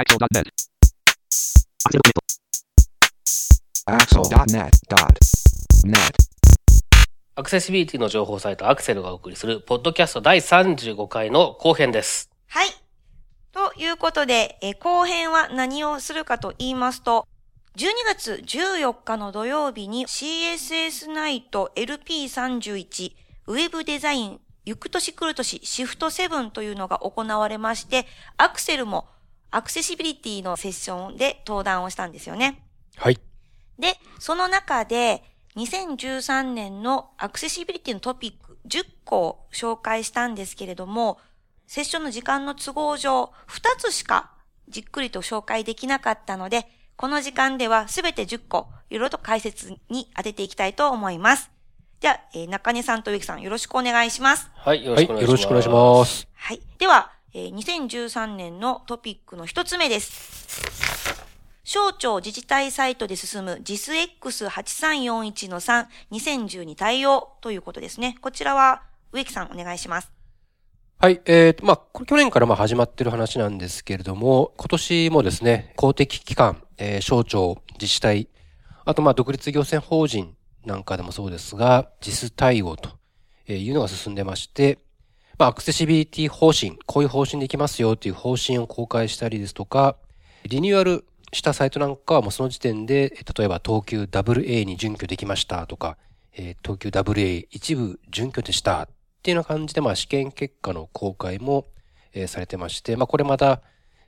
Axel.net. Axel.net.net. アクセシビリティの情報サイトアクセルがお送りする、ポッドキャスト第35回の後編です。はい。ということで、えー後編は何をするかと言いますと、12月14日の土曜日に CSS ナイト LP31 ウェブデザイン行く年来る年シフト7というのが行われまして、アクセルもアクセシビリティのセッションで登壇をしたんですよね。はい。で、その中で、2013年のアクセシビリティのトピック10個を紹介したんですけれども、セッションの時間の都合上、2つしかじっくりと紹介できなかったので、この時間ではすべて10個、いろいろと解説に当てていきたいと思います。じゃあ、えー中根さんと植木さんよろしくお願いします。はい、よろはい、しくお願いします。よろしくお願いします。はい。では、えー2013年のトピックの一つ目です。省庁自治体サイトで進む JISX8341 の3、2012対応ということですね。こちらは植木さんお願いします。はい、えーと、まあ、これ去年からまあ始まってる話なんですけれども、今年もですね、公的機関、えー省庁、自治体、あとまあ、独立行政法人なんかでもそうですが、JIS 対応というのが進んでまして、まあ、アクセシビリティ方針、こういう方針でいきますよという方針を公開したりですとか、リニューアルしたサイトなんかはもうその時点で、例えば東急 WA に準拠できましたとか、えー東急 WA 一部準拠でしたっていうような感じで、まあ試験結果の公開も、えーされてまして、まあこれまた、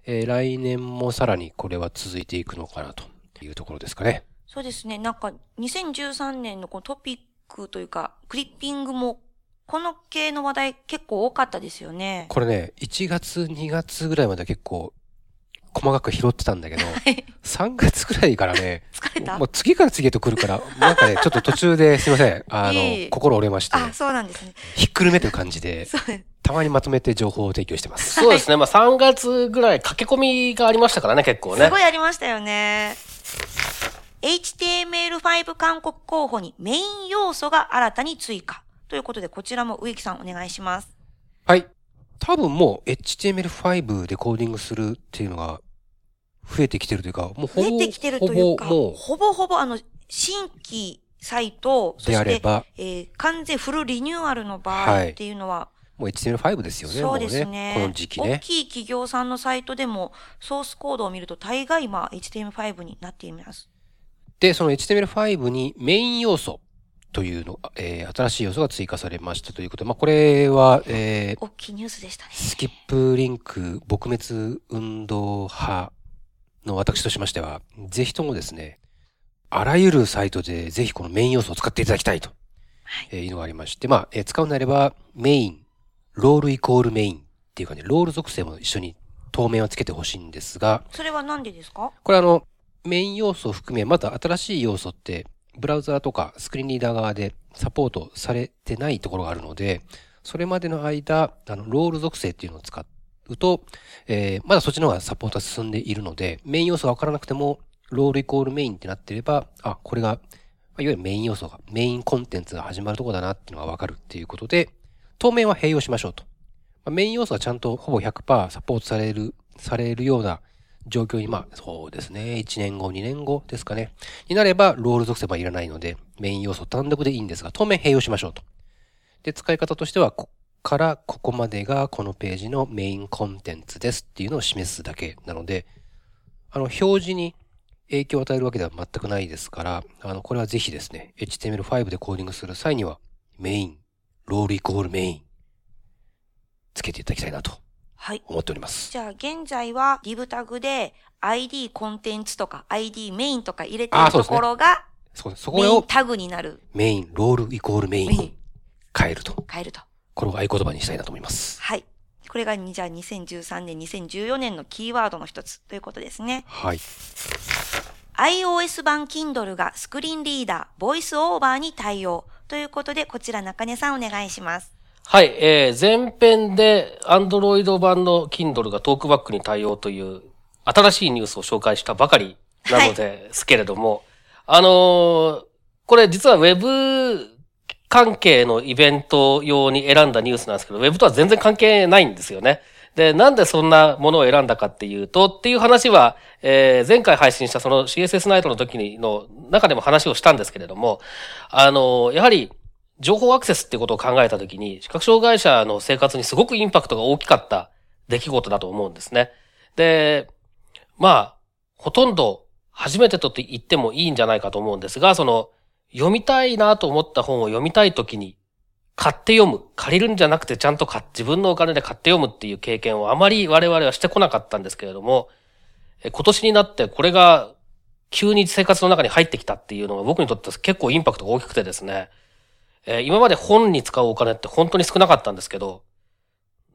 えー来年もさらにこれは続いていくのかなというところですかね。そうですね。なんか2013年のこのトピックというか、クリッピングも、この系の話題結構多かったですよね。これね、1月、2月ぐらいまでは結構細かく拾ってたんだけど、3月ぐらいからね、疲れた？もう次から次へと来るから、なんかね、ちょっと途中ですいません。あの、いえいえ心折れまして、あ、そうなんですね。ひっくるめという感じで。たまにまとめて情報を提供してます。そうですね。まあ3月ぐらい駆け込みがありましたからね、結構ね。すごいありましたよね。HTML5 韓国候補にメイン要素が新たに追加。ということで、こちらも植木さんお願いします。はい。多分もう HTML5 でコーディングするっていうのが増えてきてるというか、もうほぼ、増えてきてるというか、ほぼもほぼほぼあの、新規サイト、うであれば、えー完全フルリニューアルの場合はいっていうのは、もう HTML5 ですよね。そうですもね。この時期大ね。きい企業さんのサイトでも、ソースコードを見ると大概まあ HTML5 になっています。で、その HTML5 にメイン要素というの、えー新しい要素が追加されましたということで、まあこれは、えー大きいニュースでしたね。スキップリンク撲滅運動派の私としましては、ぜひともですね、あらゆるサイトでぜひこのメイン要素を使っていただきたいと、はいえーいうのがありまして、まあ、えー使うなればメイン、ロールイコールメインっていうかね、ロール属性も一緒に当面はつけてほしいんですが、それはなんでですか？これあの、メイン要素を含め、まだ新しい要素って、ブラウザーとかスクリーンリーダー側でサポートされてないところがあるので、それまでの間、あの、ロール属性っていうのを使うと、えーまだそっちの方がサポートが進んでいるので、メイン要素がわからなくても、ロールイコールメインってなってれば、あ、これが、いわゆるメイン要素が、メインコンテンツが始まるとこだなっていうのがわかるっていうことで、当面は併用しましょうと。まあメイン要素がちゃんとほぼ100%サポートされる、されるような状況に、まあ、そうですね。1年後、2年後ですかね。になれば、ロール属性はいらないので、メイン要素単独でいいんですが、当面併用しましょうと。で、使い方としては、こっからここまでがこのページのメインコンテンツですっていうのを示すだけなので、あの、表示に影響を与えるわけでは全くないですから、あの、これはぜひですね、HTML5 でコーディングする際には、メイン、ロールイコールメイン、つけていただきたいなとはい。思っております。じゃあ、現在は div タグで ID コンテンツとか ID メインとか入れてるとあーそうですねころがそ、そこをメインタグになる。メイン、ロールイコールメインに変えると。変えると。これを合言葉にしたいなと思います。はい。これがにじゃあ2013年、2014年のキーワードの一つということですね。はい。iOS 版 Kindle がスクリーンリーダー、ボイスオーバーに対応ということで、こちら中根さんお願いします。はい、えー、前編で Android 版の Kindle がトークバックに対応という新しいニュースを紹介したばかりなのですけれども、あのーこれ実は Web 関係のイベント用に選んだニュースなんですけど、Web とは全然関係ないんですよね。で、なんでそんなものを選んだかっていうと、っていう話は、えー、前回配信したその CSS ナイトの時の中でも話をしたんですけれども、あの、やはり、情報アクセスってことを考えたときに、視覚障害者の生活にすごくインパクトが大きかった出来事だと思うんですね。で、まあ、ほとんど初めてと言ってもいいんじゃないかと思うんですが、その、読みたいなと思った本を読みたいときに、買って読む。借りるんじゃなくてちゃんと買自分のお金で買って読むっていう経験をあまり我々はしてこなかったんですけれども、今年になってこれが急に生活の中に入ってきたっていうのが僕にとって結構インパクトが大きくてですね、えー、今まで本に使うお金って本当に少なかったんですけど、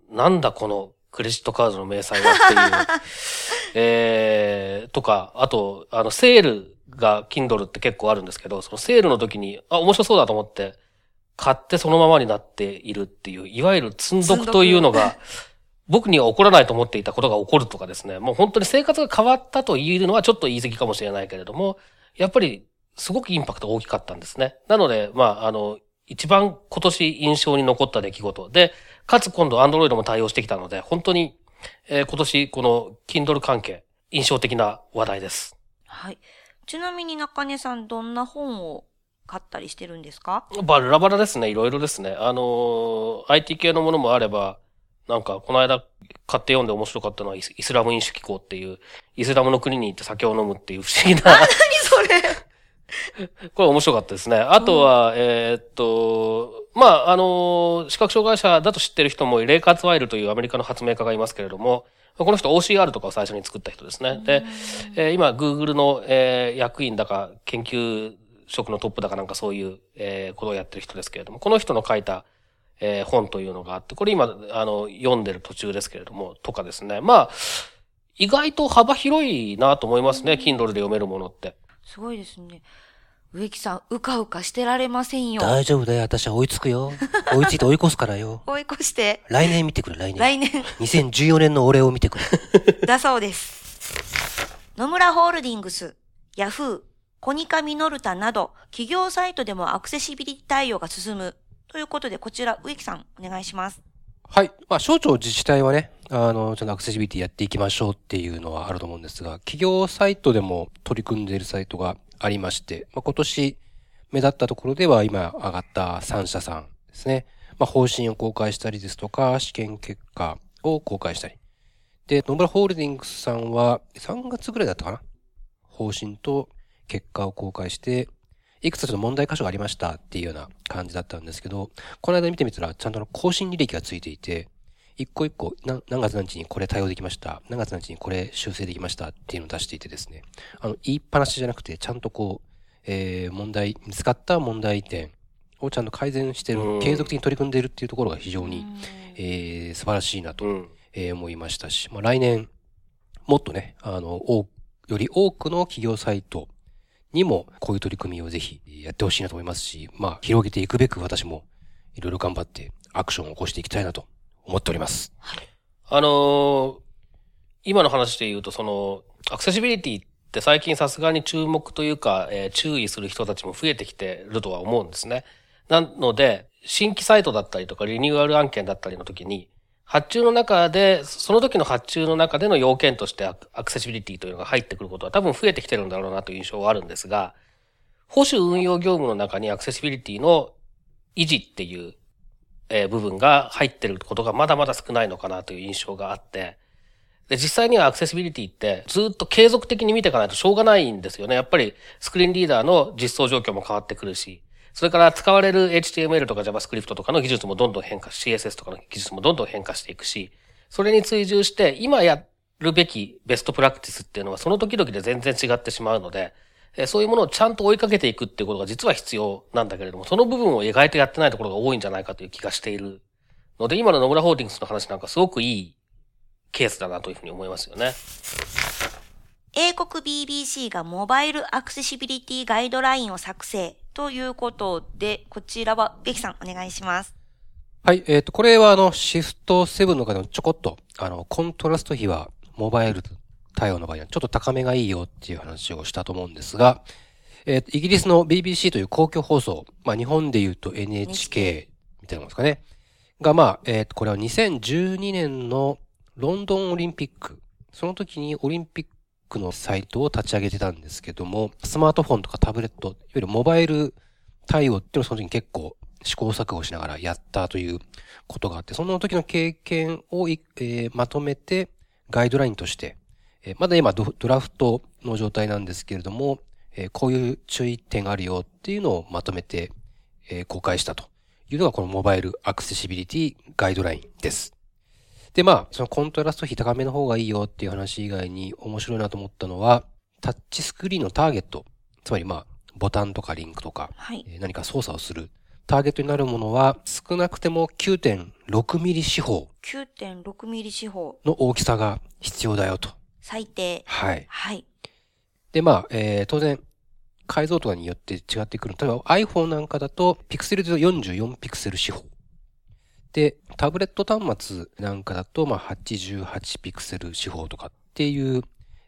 なんだこのクレジットカードの明細はっていう、えー、とか、あと、あの、セールが Kindle って結構あるんですけど、そのセールの時に、あ、面白そうだと思って、買ってそのままになっているっていう、いわゆる積んどくというのが、僕には起こらないと思っていたことが起こるとかですね、もう本当に生活が変わったと言えるのはちょっと言い過ぎかもしれないけれども、やっぱりすごくインパクト大きかったんですね。なので、まあ、あの、一番今年印象に残った出来事で、かつ今度 Android も対応してきたので、本当に、えー、今年この Kindle 関係、印象的な話題です。はい。ちなみに中根さん、どんな本を買ったりしてるんですか？バラバラですね。いろいろですね。あのー、IT 系のものもあれば、なんか、この間買って読んで面白かったのはイスラム飲酒機構っていう、イスラムの国に行って酒を飲むっていう不思議な。何それ？これ面白かったですね。あとは、うん、えー、っと、まあ、あの、視覚障害者だと知ってる人も、レイカーツワイルというアメリカの発明家がいますけれども、この人 OCR とかを最初に作った人ですね。で、えー、今、Google の、えー、役員だか、研究職のトップだかなんかそういう、えー、ことをやってる人ですけれども、この人の書いた、えー、本というのがあって、これ今、あの、読んでる途中ですけれども、とかですね。まあ、意外と幅広いなと思いますね、Kindle で読めるものって。すごいですね。植木さん、うかうかしてられませんよ。大丈夫だよ。私は追いつくよ。追いついて追い越すからよ。追い越して。来年見てくる、来年。来年。2014年の俺を見てくる。だそうです。野村ホールディングス、ヤフー、コニカミノルタなど、企業サイトでもアクセシビリティ対応が進む。ということで、こちら、植木さん、お願いします。はい。まあ、省庁自治体はね、あの、ちゃんとアクセシビリティやっていきましょうっていうのはあると思うんですが、企業サイトでも取り組んでいるサイトがありまして、まあ、今年目立ったところでは今上がった3社さんですね。まあ、方針を公開したりですとか、試験結果を公開したり。で、野村ホールディングスさんは3月ぐらいだったかな？方針と結果を公開して、いくつかちょっと問題箇所がありましたっていうような感じだったんですけど、この間見てみたらちゃんとの更新履歴がついていて、一個一個何月何日にこれ対応できました。何月何日にこれ修正できましたっていうのを出していてですね。あの、言いっぱなしじゃなくて、ちゃんとこう、えー、問題、見つかった問題点をちゃんと改善してる、継続的に取り組んでいるっていうところが非常に、えー、素晴らしいなと、えー、思いましたし、まあ、来年、もっとね、あの、より多くの企業サイトにもこういう取り組みをぜひやってほしいなと思いますし、まあ、広げていくべく私もいろいろ頑張ってアクションを起こしていきたいなと思っております。あのー、今の話で言うと、その、アクセシビリティって最近さすがに注目というか、えー、注意する人たちも増えてきてるとは思うんですね。なので、新規サイトだったりとかリニューアル案件だったりの時に、発注の中で、その時の発注の中での要件としてアクセシビリティというのが入ってくることは多分増えてきてるんだろうなという印象はあるんですが、保守運用業務の中にアクセシビリティの維持っていう、え、部分が入ってることがまだまだ少ないのかなという印象があって、で、実際にはアクセシビリティってずっと継続的に見ていかないとしょうがないんですよね。やっぱりスクリーンリーダーの実装状況も変わってくるし、それから使われる HTML とか JavaScript とかの技術もどんどん変化し、CSS とかの技術もどんどん変化していくし、それに追従して今やるべきベストプラクティスっていうのはその時々で全然違ってしまうので、そういうものをちゃんと追いかけていくっていうことが実は必要なんだけれども、その部分を描いてやってないところが多いんじゃないかという気がしているので、今の野村ホールディングスの話なんかすごくいいケースだなというふうに思いますよね。英国 BBC がモバイルアクセシビリティガイドラインを作成ということで、こちらは、ベキさんお願いします。はい、えっ、ー、と、これはあの、シフト7の中でもちょこっと、あの、コントラスト比は、モバイル対応の場合はちょっと高めがいいよっていう話をしたと思うんですが、えっ、ー、と、イギリスの BBC という公共放送、まあ日本で言うと NHK みたいなものですかね。が、まあ、えっ、ー、と、これは2012年のロンドンオリンピック、その時にオリンピックのサイトを立ち上げてたんですけども、スマートフォンとかタブレット、いわゆるモバイル対応っていうのをその時に結構試行錯誤しながらやったということがあって、その時の経験を、えー、まとめてガイドラインとして、えー、まだ今ドラフトの状態なんですけれども、えー、こういう注意点があるよっていうのをまとめて、え公開したというのがこのモバイルアクセシビリティガイドラインです。で、まあ、そのコントラスト比高めの方がいいよっていう話以外に面白いなと思ったのは、タッチスクリーンのターゲット、つまりまあ、ボタンとかリンクとか、はい、何か操作をするターゲットになるものは少なくても9.6ミリ四方。9.6ミリ四方。の大きさが必要だよと。最低。はい。はい。で、まあ、えー、当然、解像度によって違ってくる。例えば iPhone なんかだと、ピクセルで44ピクセル四方。で、タブレット端末なんかだと、まあ、88ピクセル四方とかっていう、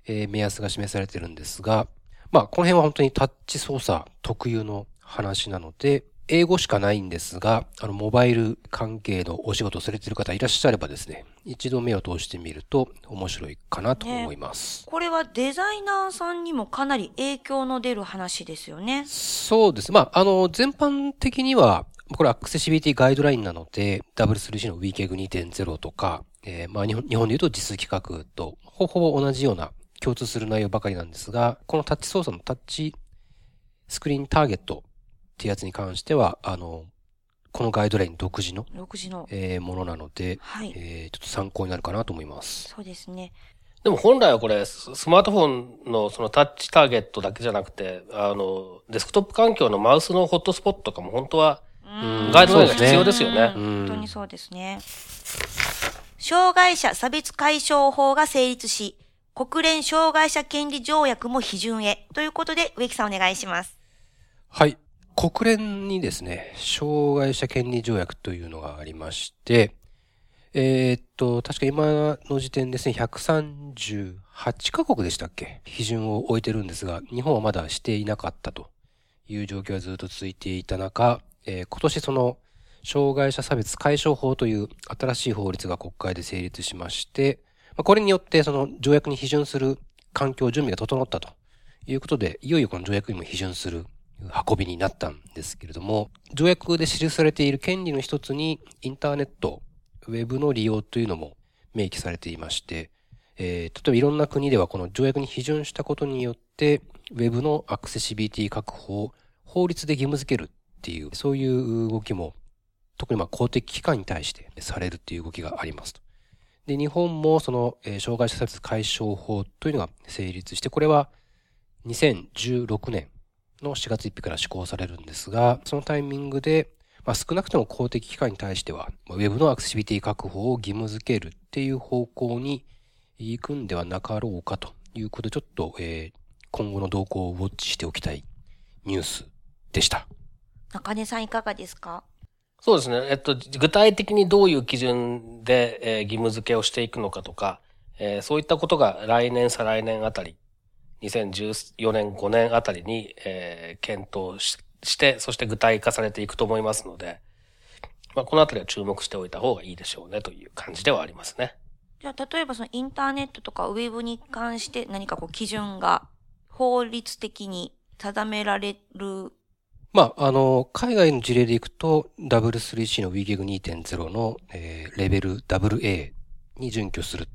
えー、目安が示されてるんですが、まあ、この辺は本当にタッチ操作特有の話なので、英語しかないんですが、あの、モバイル関係のお仕事をされている方いらっしゃればですね、一度目を通してみると面白いかなと思います、ね。これはデザイナーさんにもかなり影響の出る話ですよね。そうです。まあ、あの、全般的には、これアクセシビリティガイドラインなので、W3C の WCAG2.0 とか、えー、まあ日本日本で言うと実規格と、ほぼほぼ同じような共通する内容ばかりなんですが、このタッチ操作のタッチスクリーンターゲットってやつに関しては、あの、このガイドライン独自の、独自の、えー、ものなので、はい、えー、ちょっと参考になるかなと思います。そうですね。でも本来はこれ、スマートフォンのそのタッチターゲットだけじゃなくて、あの、デスクトップ環境のマウスのホットスポットとかも本当は、ガイドラインが必要ですよね。本当にそうですね。障害者差別解消法が成立し、国連障害者権利条約も批准へ。ということで、植木さんお願いします。はい。国連にですね、障害者権利条約というのがありまして、えー、っと、確か今の時点ですね、138カ国でしたっけ？批准を置いてるんですが、日本はまだしていなかったという状況がずっと続いていた中、えー、今年その、障害者差別解消法という新しい法律が国会で成立しまして、これによってその条約に批准する環境準備が整ったということで、いよいよこの条約にも批准する運びになったんですけれども、条約で記されている権利の一つに、インターネット、ウェブの利用というのも明記されていまして、えー、例えばいろんな国ではこの条約に批准したことによって、ウェブのアクセシビリティ確保を法律で義務付けるっていう、そういう動きも、特にまあ公的機関に対してされるっていう動きがありますと。で、日本もその、えー、障害者差別解消法というのが成立して、これは2016年の4月1日から施行されるんですが、そのタイミングで、まあ、少なくとも公的機関に対しては、ウェブのアクセシビティ確保を義務付けるっていう方向に行くんではなかろうかということで、ちょっと、えー、今後の動向をウォッチしておきたいニュースでした。中根さんいかがですか？そうですね。えっと、具体的にどういう基準で、えー、義務付けをしていくのかとか、えー、そういったことが来年、再来年あたり2014年、5年あたりに、えー、検討しして、そして具体化されていくと思いますので、まあ、このあたりは注目しておいた方がいいでしょうねという感じではありますね。じゃあ、例えばそのインターネットとかウェブに関して何かこう基準が法律的に定められるまあ、あの、海外の事例でいくと、W3C の WGEG2.0 の、えー、レベル WA に準拠するっ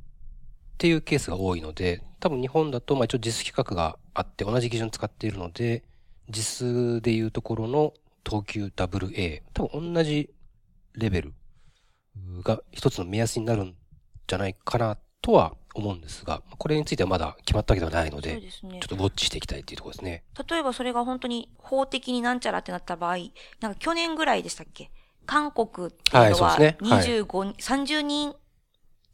ていうケースが多いので、多分日本だと、まあ一応実規格があって同じ基準使っているので、実数でいうところの等級 WA、多分同じレベルが一つの目安になるんじゃないかなとは思うんですが、これについてはまだ決まったわけではないので、でね、ちょっとウォッチしていきたいっていうところですね。例えばそれが本当に法的になんちゃらってなった場合、なんか去年ぐらいでしたっけ？韓国っていうのは25、はいね。はい、30人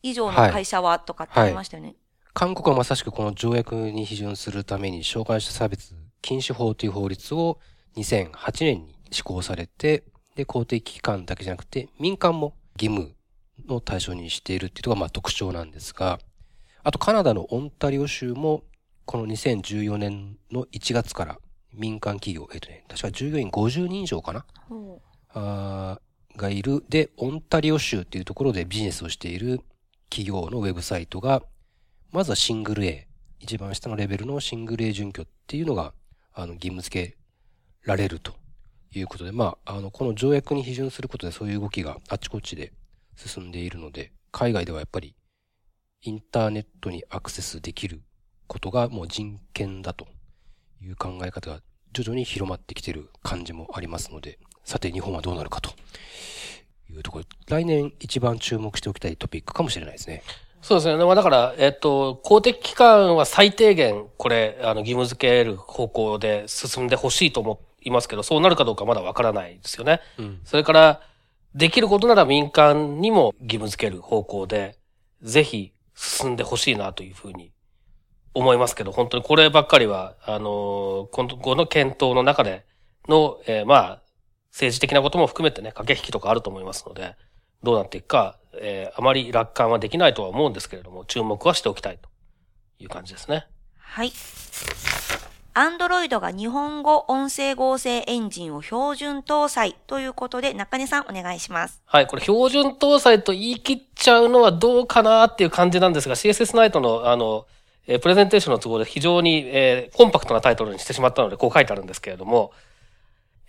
以上の会社はとかってありましたよね。はい、韓国はまさしくこの条約に批准するために障害者差別禁止法という法律を2008年に施行されて、で、公的機関だけじゃなくて民間も義務の対象にしているっていうのがまあ特徴なんですが、あとカナダのオンタリオ州もこの2014年の1月から民間企業、えっ、とね、確か従業員50人以上かな、あがいる。で、オンタリオ州っていうところでビジネスをしている企業のウェブサイトが、まずはシングル A、一番下のレベルのシングル A 準拠っていうのが、あの、義務付けられると。いうことで、まあ、あの、この条約に批准することでそういう動きがあっちこっちで進んでいるので、海外ではやっぱりインターネットにアクセスできることがもう人権だという考え方が徐々に広まってきている感じもありますので、さて日本はどうなるかというところ、来年一番注目しておきたいトピックかもしれないですね。そうですね。まあだから、えっと、公的機関は最低限、これ、あの、義務付ける方向で進んでほしいと思いますけど、そうなるかどうかまだわからないですよね。うん。それから、できることなら民間にも義務付ける方向で、ぜひ進んでほしいなというふうに思いますけど、本当にこればっかりは、あの今後の検討の中での、えーまあ、政治的なことも含めてね、駆け引きとかあると思いますので、どうなっていくか、えーあまり楽観はできないとは思うんですけれども、注目はしておきたいという感じですね。はい。アンドロイドが日本語音声合成エンジンを標準搭載ということで、中根さんお願いします。はい、これ標準搭載と言い切っちゃうのはどうかなっていう感じなんですが、CSS ナイトのあの、えプレゼンテーションの都合で非常に、えーコンパクトなタイトルにしてしまったので、こう書いてあるんですけれども、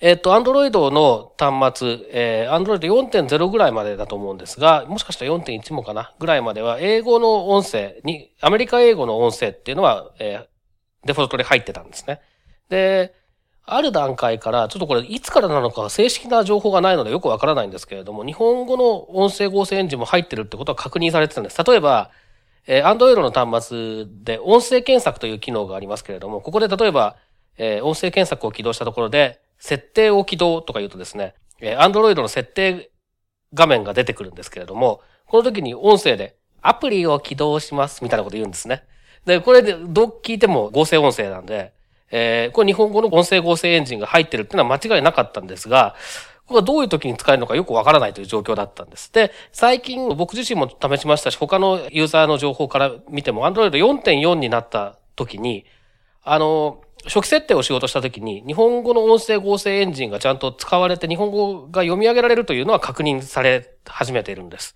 えっ、と、Android の端末、えー、Android 4.0ぐらいまでだと思うんですが、もしかしたら4.1もかなぐらいまでは、英語の音声に、アメリカ英語の音声っていうのは、えデフォルトで入ってたんですね。で、ある段階から、ちょっとこれいつからなのか正式な情報がないのでよくわからないんですけれども、日本語の音声合成エンジンも入ってるってことは確認されてたんです。例えば、えー、Android の端末で音声検索という機能がありますけれども、ここで例えば、えー音声検索を起動したところで、設定を起動とか言うとですね、えー Android の設定画面が出てくるんですけれども、この時に音声で、アプリを起動しますみたいなこと言うんですね。で、これで、どう聞いても合成音声なんで、えーこれ日本語の音声合成エンジンが入ってるっていうのは間違いなかったんですが、これがどういう時に使えるのかよくわからないという状況だったんです。で、最近僕自身も試しましたし、他のユーザーの情報から見ても、Android 4.4になった時に、あの、初期設定をしようとした時に、日本語の音声合成エンジンがちゃんと使われて、日本語が読み上げられるというのは確認され始めているんです。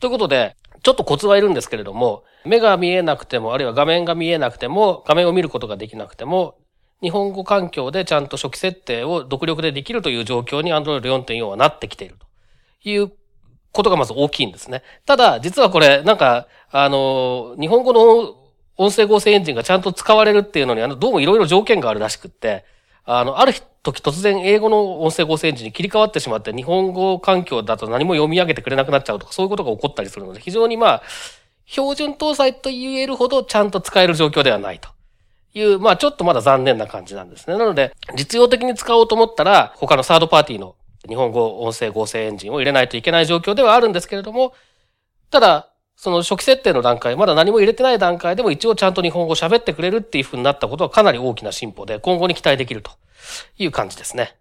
ということで、ちょっとコツはいるんですけれども、目が見えなくても、あるいは画面が見えなくても、画面を見ることができなくても、日本語環境でちゃんと初期設定を独力でできるという状況に Android 4.4はなってきているということがまず大きいんですね。ただ、実はこれ、なんか、あの、日本語の音声合成エンジンがちゃんと使われるっていうのに、あの、どうもいろいろ条件があるらしくって、あの、ある時突然英語の音声合成エンジンに切り替わってしまって、日本語環境だと何も読み上げてくれなくなっちゃうとか、そういうことが起こったりするので、非常にまあ、標準搭載と言えるほどちゃんと使える状況ではないという、まあちょっとまだ残念な感じなんですね。なので、実用的に使おうと思ったら、他のサードパーティーの日本語音声合成エンジンを入れないといけない状況ではあるんですけれども、ただ、その初期設定の段階、まだ何も入れてない段階でも一応ちゃんと日本語を喋ってくれるっていう風になったことはかなり大きな進歩で、今後に期待できるという感じですね。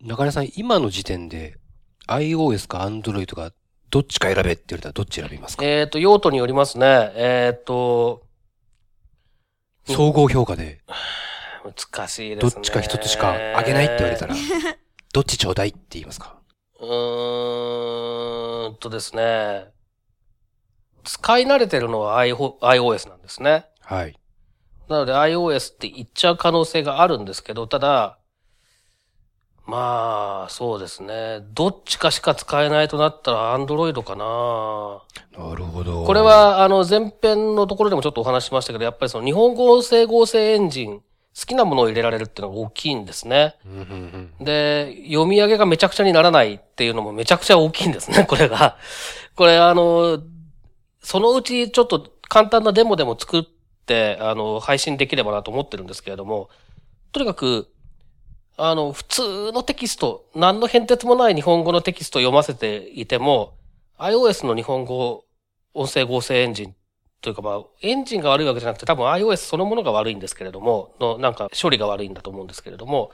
中根さん、今の時点で iOS か Android かどっちか選べって言われたらどっち選びますか？えっ、と、用途によりますね。えっ、と、総合評価で難しいですね。どっちか一つしかあげないって言われたら、どっちちょうだいって言いますか？うーんとですね。使い慣れてるのは iO- iOS なんですね。はい。なので iOS って言っちゃう可能性があるんですけど、ただ、まあ、そうですね。どっちかしか使えないとなったら Android かな。なるほど。これ、は、あの、前編のところでもちょっとお話ししましたけど、やっぱりその日本語音声合成エンジン、好きなものを入れられるっていうのが大きいんですね。うんうんうん、で、読み上げがめちゃくちゃにならないっていうのもめちゃくちゃ大きいんですね、これが。これ、あの、そのうちちょっと簡単なデモでも作って、あの、配信できればなと思ってるんですけれども、とにかく、あの、普通のテキスト、何の変哲もない日本語のテキストを読ませていても、iOS の日本語音声合成エンジンというかまあ、エンジンが悪いわけじゃなくて多分 iOS そのものが悪いんですけれども、のなんか処理が悪いんだと思うんですけれども、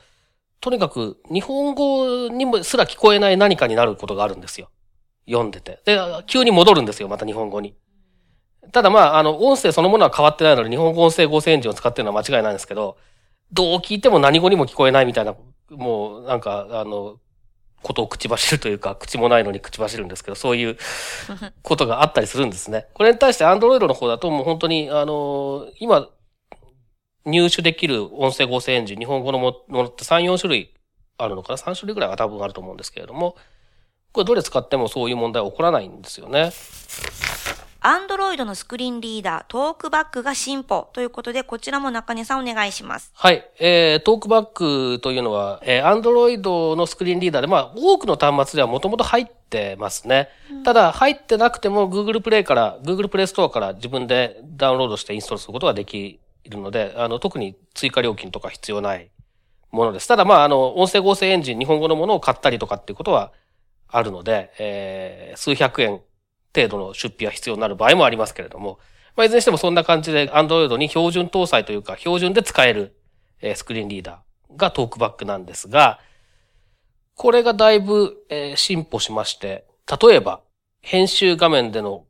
とにかく日本語にもすら聞こえない何かになることがあるんですよ。読んでて。で、急に戻るんですよ、また日本語に。ただまあ、あの、音声そのものは変わってないので、日本語音声合成エンジンを使ってるのは間違いないんですけど、どう聞いても何語にも聞こえないみたいな、もう、なんか、あの、ことを口走るというか、口もないのに口走るんですけど、そういうことがあったりするんですね。これに対して Android の方だともう本当に、あの今、入手できる音声合成エンジン、日本語のものって3、4種類あるのかな ?3 種類ぐらいは多分あると思うんですけれども、これどれ使ってもそういう問題は起こらないんですよね。アンドロイドのスクリーンリーダー、トークバックが進歩ということで、こちらも中根さんお願いします。はい。えー、トークバックというのは、えー、Android のスクリーンリーダーで、まあ、多くの端末ではもともと入ってますね。ただ、入ってなくても Google Play から、Google Play Store から自分でダウンロードしてインストールすることができるので、あの、特に追加料金とか必要ないものです。ただ、まあ、あの、音声合成エンジン、日本語のものを買ったりとかっていうことはあるので、えー、数百円程度の出費は必要になる場合もありますけれども、まあ、いずれにしてもそんな感じで Android に標準搭載というか、標準で使える、えスクリーンリーダーがトークバックなんですが、これがだいぶ、え進歩しまして、例えば、編集画面での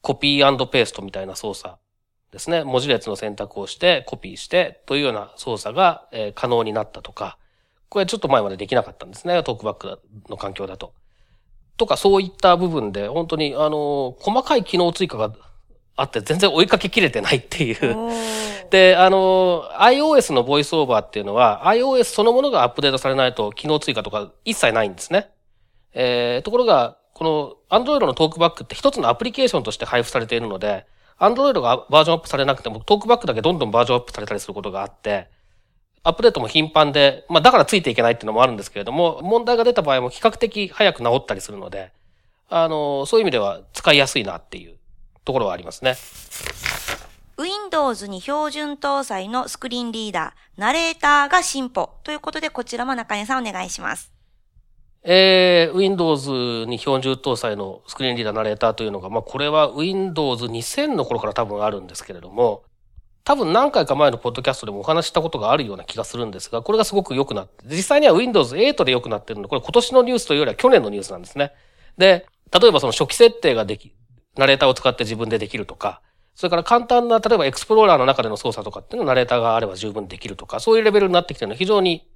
コピーペーストみたいな操作ですね。文字列の選択をして、コピーして、というような操作が、え可能になったとか、これちょっと前までできなかったんですね。トークバックの環境だと。とか、そういった部分で、本当に、あの、細かい機能追加があって、全然追いかけきれてないっていう。で、あの、iOS のボイスオーバーっていうのは、iOS そのものがアップデートされないと機能追加とか一切ないんですね。えー、ところが、この Android のトークバックって一つのアプリケーションとして配布されているので、Android がバージョンアップされなくても、トークバックだけどんどんバージョンアップされたりすることがあって、アップデートも頻繁で、まあだからついていけないっていうのもあるんですけれども、問題が出た場合も比較的早く治ったりするので、あの、そういう意味では使いやすいなっていうところはありますね。Windows に標準搭載のスクリーンリーダー、ナレーターが進歩ということで、こちらも中根さんお願いします。えー、Windows に標準搭載のスクリーンリーダーナレーターというのが、まあこれは Windows 2000の頃から多分あるんですけれども、多分何回か前のポッドキャストでもお話ししたことがあるような気がするんですが、これがすごく良くなって、実際には Windows 8で良くなってるので、これ今年のニュースというよりは去年のニュースなんですね。で、例えばその初期設定ができ、ナレーターを使って自分でできるとか、それから簡単な、例えばエクスプローラーの中での操作とかっていうのナレーターがあれば十分できるとか、そういうレベルになってきてるのは非常に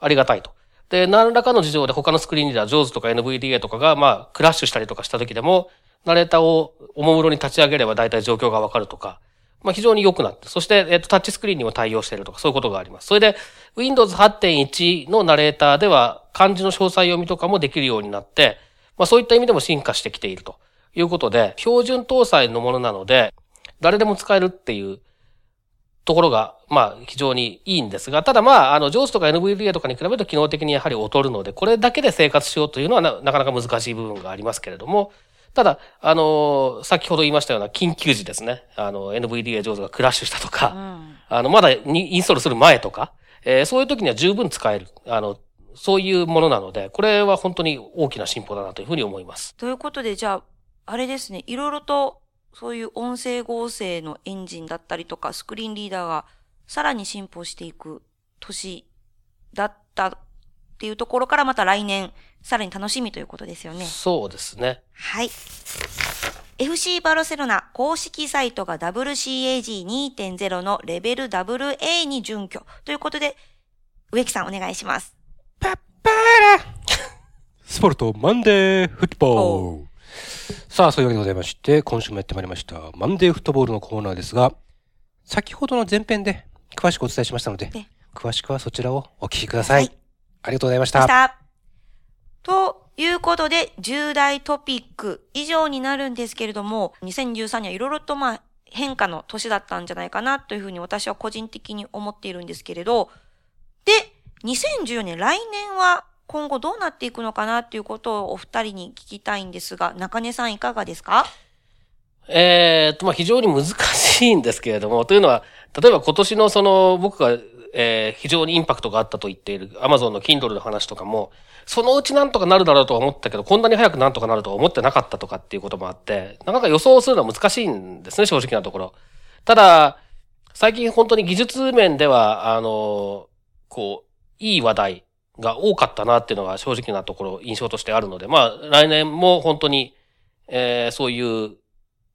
ありがたいと。で、何らかの事情で他のスクリーンリーダー、JAWS とか NVDA とかが、まあ、クラッシュしたりとかした時でも、ナレーターをおもむろに立ち上げれば大体状況がわかるとか、まあ、非常に良くなって、そして、えっと、タッチスクリーンにも対応しているとか、そういうことがあります。それで、Windows 8.1のナレーターでは、漢字の詳細読みとかもできるようになって、まあ、そういった意味でも進化してきているということで、標準搭載のものなので、誰でも使えるっていうところが、まあ、非常にいいんですが、ただまあ、あの、JAWS とか NVDA とかに比べると機能的にやはり劣るので、これだけで生活しようというのはなかなか難しい部分がありますけれども、ただ、あの、先ほど言いましたような緊急時ですね、あの、NVDA、JAWS がクラッシュしたとか、うん。あの、まだにインストールする前とか、えーそういう時には十分使える、あの、そういうものなので、これは本当に大きな進歩だなというふうに思います。ということで、じゃあ、あれですね、いろいろと、そういう音声合成のエンジンだったりとか、スクリーンリーダーがさらに進歩していく年だったっていうところからまた来年、さらに楽しみということですよね。そうですね。はい。FC バルセロナ公式サイトが WCAG2.0 のレベル AA に準拠ということで、植木さんお願いします。スポルトマンデーフットボール。さあ、そういうわけでございまして、今週もやってまいりました、マンデーフットボールのコーナーですが、先ほどの前編で詳しくお伝えしましたのでね、詳しくはそちらをお聞きください。はいありがとうございまし。したた。ということで、重大トピック以上になるんですけれども、2013年はいろいろとまあ変化の年だったんじゃないかなというふうに私は個人的に思っているんですけれど、で、2014年、来年は今後どうなっていくのかなっていうことをお二人に聞きたいんですが、中根さんいかがですか？えーっと、まあ、非常に難しいんですけれども、というのは、例えば今年のその、僕が、えー非常にインパクトがあったと言っている Amazon の Kindle の話とかも、そのうちなんとかなるだろうとは思ったけど、こんなに早くなんとかなるとは思ってなかったとかっていうこともあって、なかなか予想するのは難しいんですね、正直なところ。ただ、最近本当に技術面では、あの、こう、いい話題が多かったなっていうのが正直なところ印象としてあるので、まあ、来年も本当に、えーそういう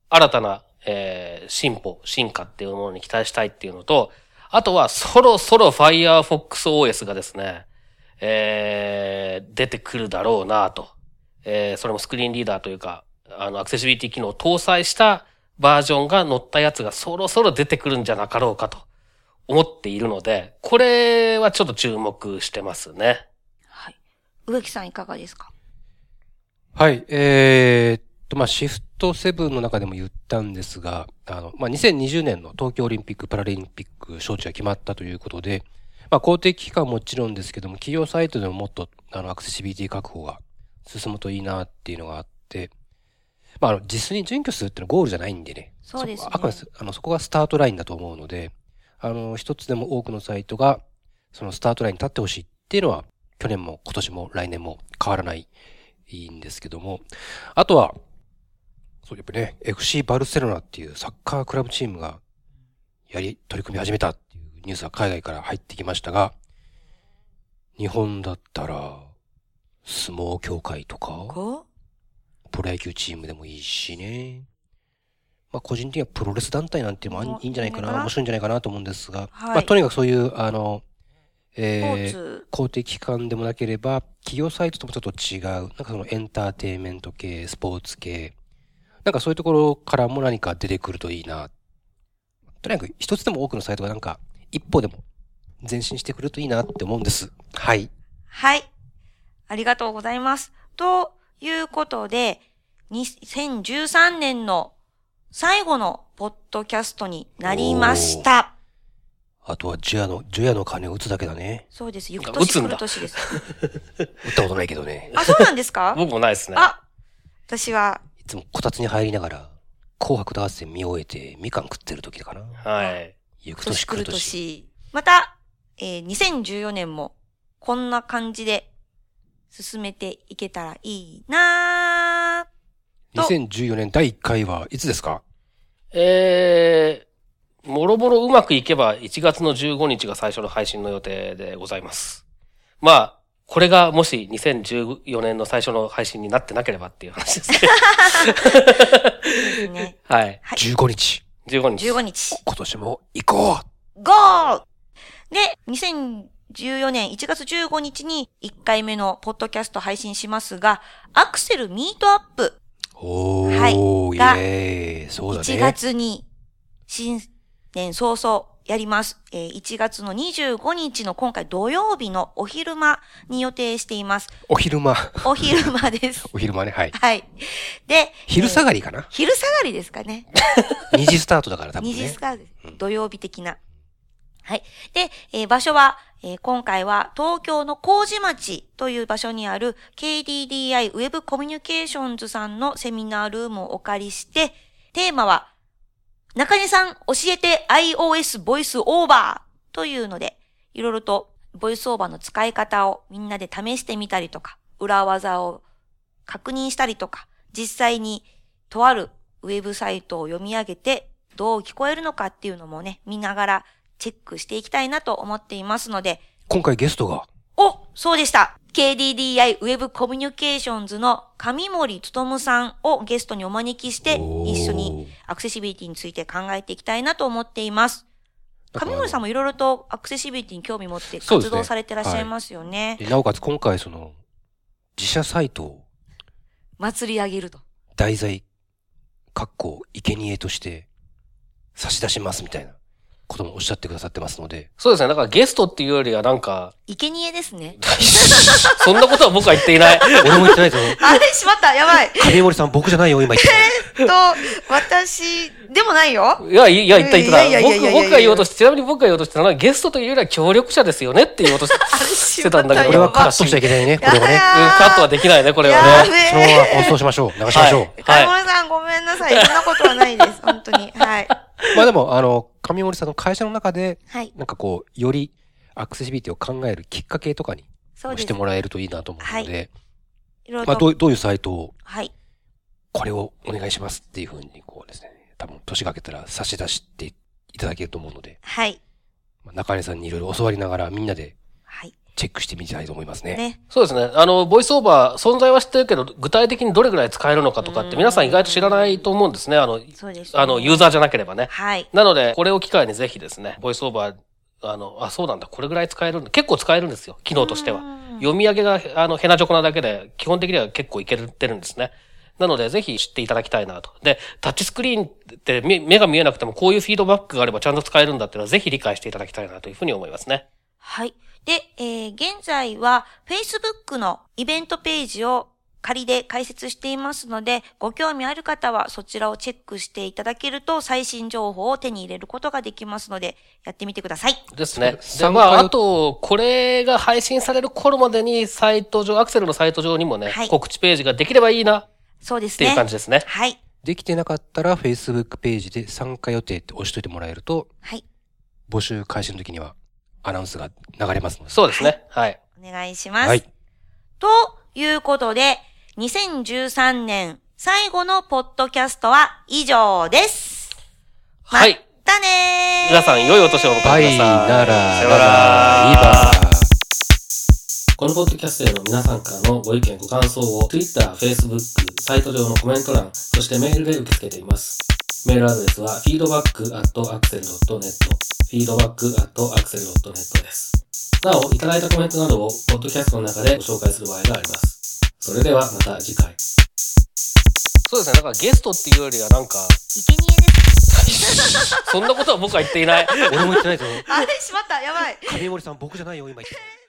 新たな、えー進歩、進化っていうものに期待したいっていうのと、あとはそろそろ Firefox OS がですね、えー、出てくるだろうなと。えー、それもスクリーンリーダーというか、あの、アクセシビリティ機能を搭載したバージョンが載ったやつがそろそろ出てくるんじゃなかろうかと思っているので、これはちょっと注目してますね。はい。植木さんいかがですか？はい、えー、っと、まあ、シフト7の中でも言ったんですが、あの、まあ、2020年の東京オリンピック・パラリンピック招致が決まったということで、まあ、公的機関はもちろんですけども、企業サイトでももっと、あの、アクセシビリティ確保が進むといいなっていうのがあって、まあ、あの、実に準拠するっていうのはゴールじゃないんでね。そうですねあくまで、あの、そこがスタートラインだと思うので、あの、一つでも多くのサイトが、そのスタートラインに立ってほしいっていうのは、去年も今年も来年も変わらない、いいんですけども、あとは、そう、やっぱね、FC バルセロナっていうサッカークラブチームが、やり、取り組み始めたっていうニュースが海外から入ってきましたが、日本だったら、相撲協会とか、こ？プロ野球チームでもいいしね。まあ個人的にはプロレス団体なんていうのもあいいんじゃないかな、面白いんじゃないかなと思うんですが、はいまあとにかくそういう、あの、えー、ツ。公的機関でもなければ、企業サイトともちょっと違う、なんかそのエンターテインメント系、スポーツ系、なんかそういうところからも何か出てくるといいな。とにかく一つでも多くのサイトがなんか一歩でも前進してくるといいなって思うんです。はい。はい。ありがとうございます。ということで、2013年の最後のポッドキャストになりました。あとはジュヤの、ジュヤの鐘を打つだけだね。そうです。行く打年来つんだる年です。打ったことないけどね。あ、そうなんですか？僕もないですね。あ、私は、いつもこたつに入りながら、紅白歌合戦見終えて、みかん食ってる時かな。はい。行く年来る年来る年。年。また、えー2014年もこんな感じで進めていけたらいいなーと2014年第1回はいつですか？えー、もろもろうまくいけば1月の15日が最初の配信の予定でございます。まあ、これがもし2014年の最初の配信になってなければっていう話ですね。ね。はい。はい。?15 日。15日。15日。今年も行こうゴーで、2014年1月15日に1回目のポッドキャスト配信しますが、アクセルミートアップおー、はいイがエーイ。そうだね。1月に新年早々やります。えー1月の25日の今回土曜日のお昼間に予定しています。お昼間。お昼間です。お昼間ね、はい。はい。で、昼下ががりかな、昼下がりですかね。?2 時スタートだから多分二ね。時スカートですうん土曜日的な。はい。で、えー場所は、えー今回は東京の麹町という場所にある KDDI ウェブコミュニケーションズさんのセミナールームをお借りして、テーマは、中根さん教えて iOS ボイスオーバーというので、いろいろとボイスオーバーの使い方をみんなで試してみたりとか、裏技を確認したりとか、実際にとあるウェブサイトを読み上げてどう聞こえるのかっていうのもね、見ながらチェックしていきたいなと思っていますので、今回ゲストが、おそうでした !KDDI ウェブコミュニケーションズの上森努さんをゲストにお招きして、一緒にアクセシビリティについて考えていきたいなと思っています。上森さんもいろいろとアクセシビリティに興味持って活動されてらっしゃいますよね。でなおかつ今回その、自社サイトを祭り上げると。題材、かっこ、生贄として差し出しますみたいなこともおっしゃってくださってますので、そうですね。だからゲストっていうよりはなんか、生贄ですね。そんなことは僕は言っていない。俺も言ってないぞ。あれしまったやばい上森さん僕じゃないよ、今言ってると、私、でもないよ。いや、いや、言った言った。いやいやいやいやいや僕、僕が言おうとして、ちなみに僕が言おうとしてたのは、ゲストというよりは協力者ですよねって言おうとしてたんだけどこれはカットしちゃいけないね、これはね。カットはできないね、これはやね。そのまま放送しましょう。流しましょう。はい金森さんごめんなさい。そんなことはないです。本当に。はい。まあでも、あの、上森さんの会社の中で、はい。なんかこう、よりアクセシビリティを考えるきっかけとかに。してもらえるといいなと思うので、いろいろと。まあどうどういうサイトを、はい。これをお願いしますっていうふうに、こうですね、多分年が明けたら差し出していただけると思うので、はい。まあ中根さんにいろいろ教わりながらみんなではい。チェックしてみたいと思いますね。ね。そうですね。あの、ボイスオーバー、存在は知ってるけど、具体的にどれぐらい使えるのかとかって皆さん意外と知らないと思うんですね。あの、そうです、あの、ユーザーじゃなければね。はい。なので、これを機会にぜひですね、ボイスオーバー、あの、あ、そうなんだ、これぐらい使えるんだ。結構使えるんですよ、機能としては。うん読み上げが、あの、ヘナチョコなだけで、基本的には結構いけてるんですね。なので、ぜひ知っていただきたいなと。で、タッチスクリーンって目目が見えなくても、こういうフィードバックがあればちゃんと使えるんだっていうのは、ぜひ理解していただきたいなというふうに思いますね。はい。で、えー現在は Facebook のイベントページを仮で解説していますので、ご興味ある方はそちらをチェックしていただけると最新情報を手に入れることができますので、やってみてください。ですね。で、参加まあ、よあと、これが配信される頃までに、サイト上、アクセルのサイト上にもね、はい告知ページができればいいなっそうですね。ていう感じですね。はい。できてなかったら Facebook ページで参加予定って押しといてもらえると、はい。募集開始の時にはアナウンスが流れますので。そうですね。はい。お願いします。はい。ということで、2013年最後のポッドキャストは以上です。はい。またねー皆さん、良いお年をお迎えくださバい。イなら、さよななら、ら。イバこのポッドキャストへの皆さんからのご意見、ご感想を Twitter、Facebook、サイト上のコメント欄、そしてメールで受け付けています。メールアドレスは feedback.axel.net feedback.axel.net です。なお、いただいたコメントなどをポッドキャストの中でご紹介する場合があります。それではまた次回。そうですね。なんかゲストっていうよりはなんか、生贄です。そんなことは僕は言っていない。俺も言ってないぞ。あれしまった。やばい。上森さん僕じゃないよ、今言ってた。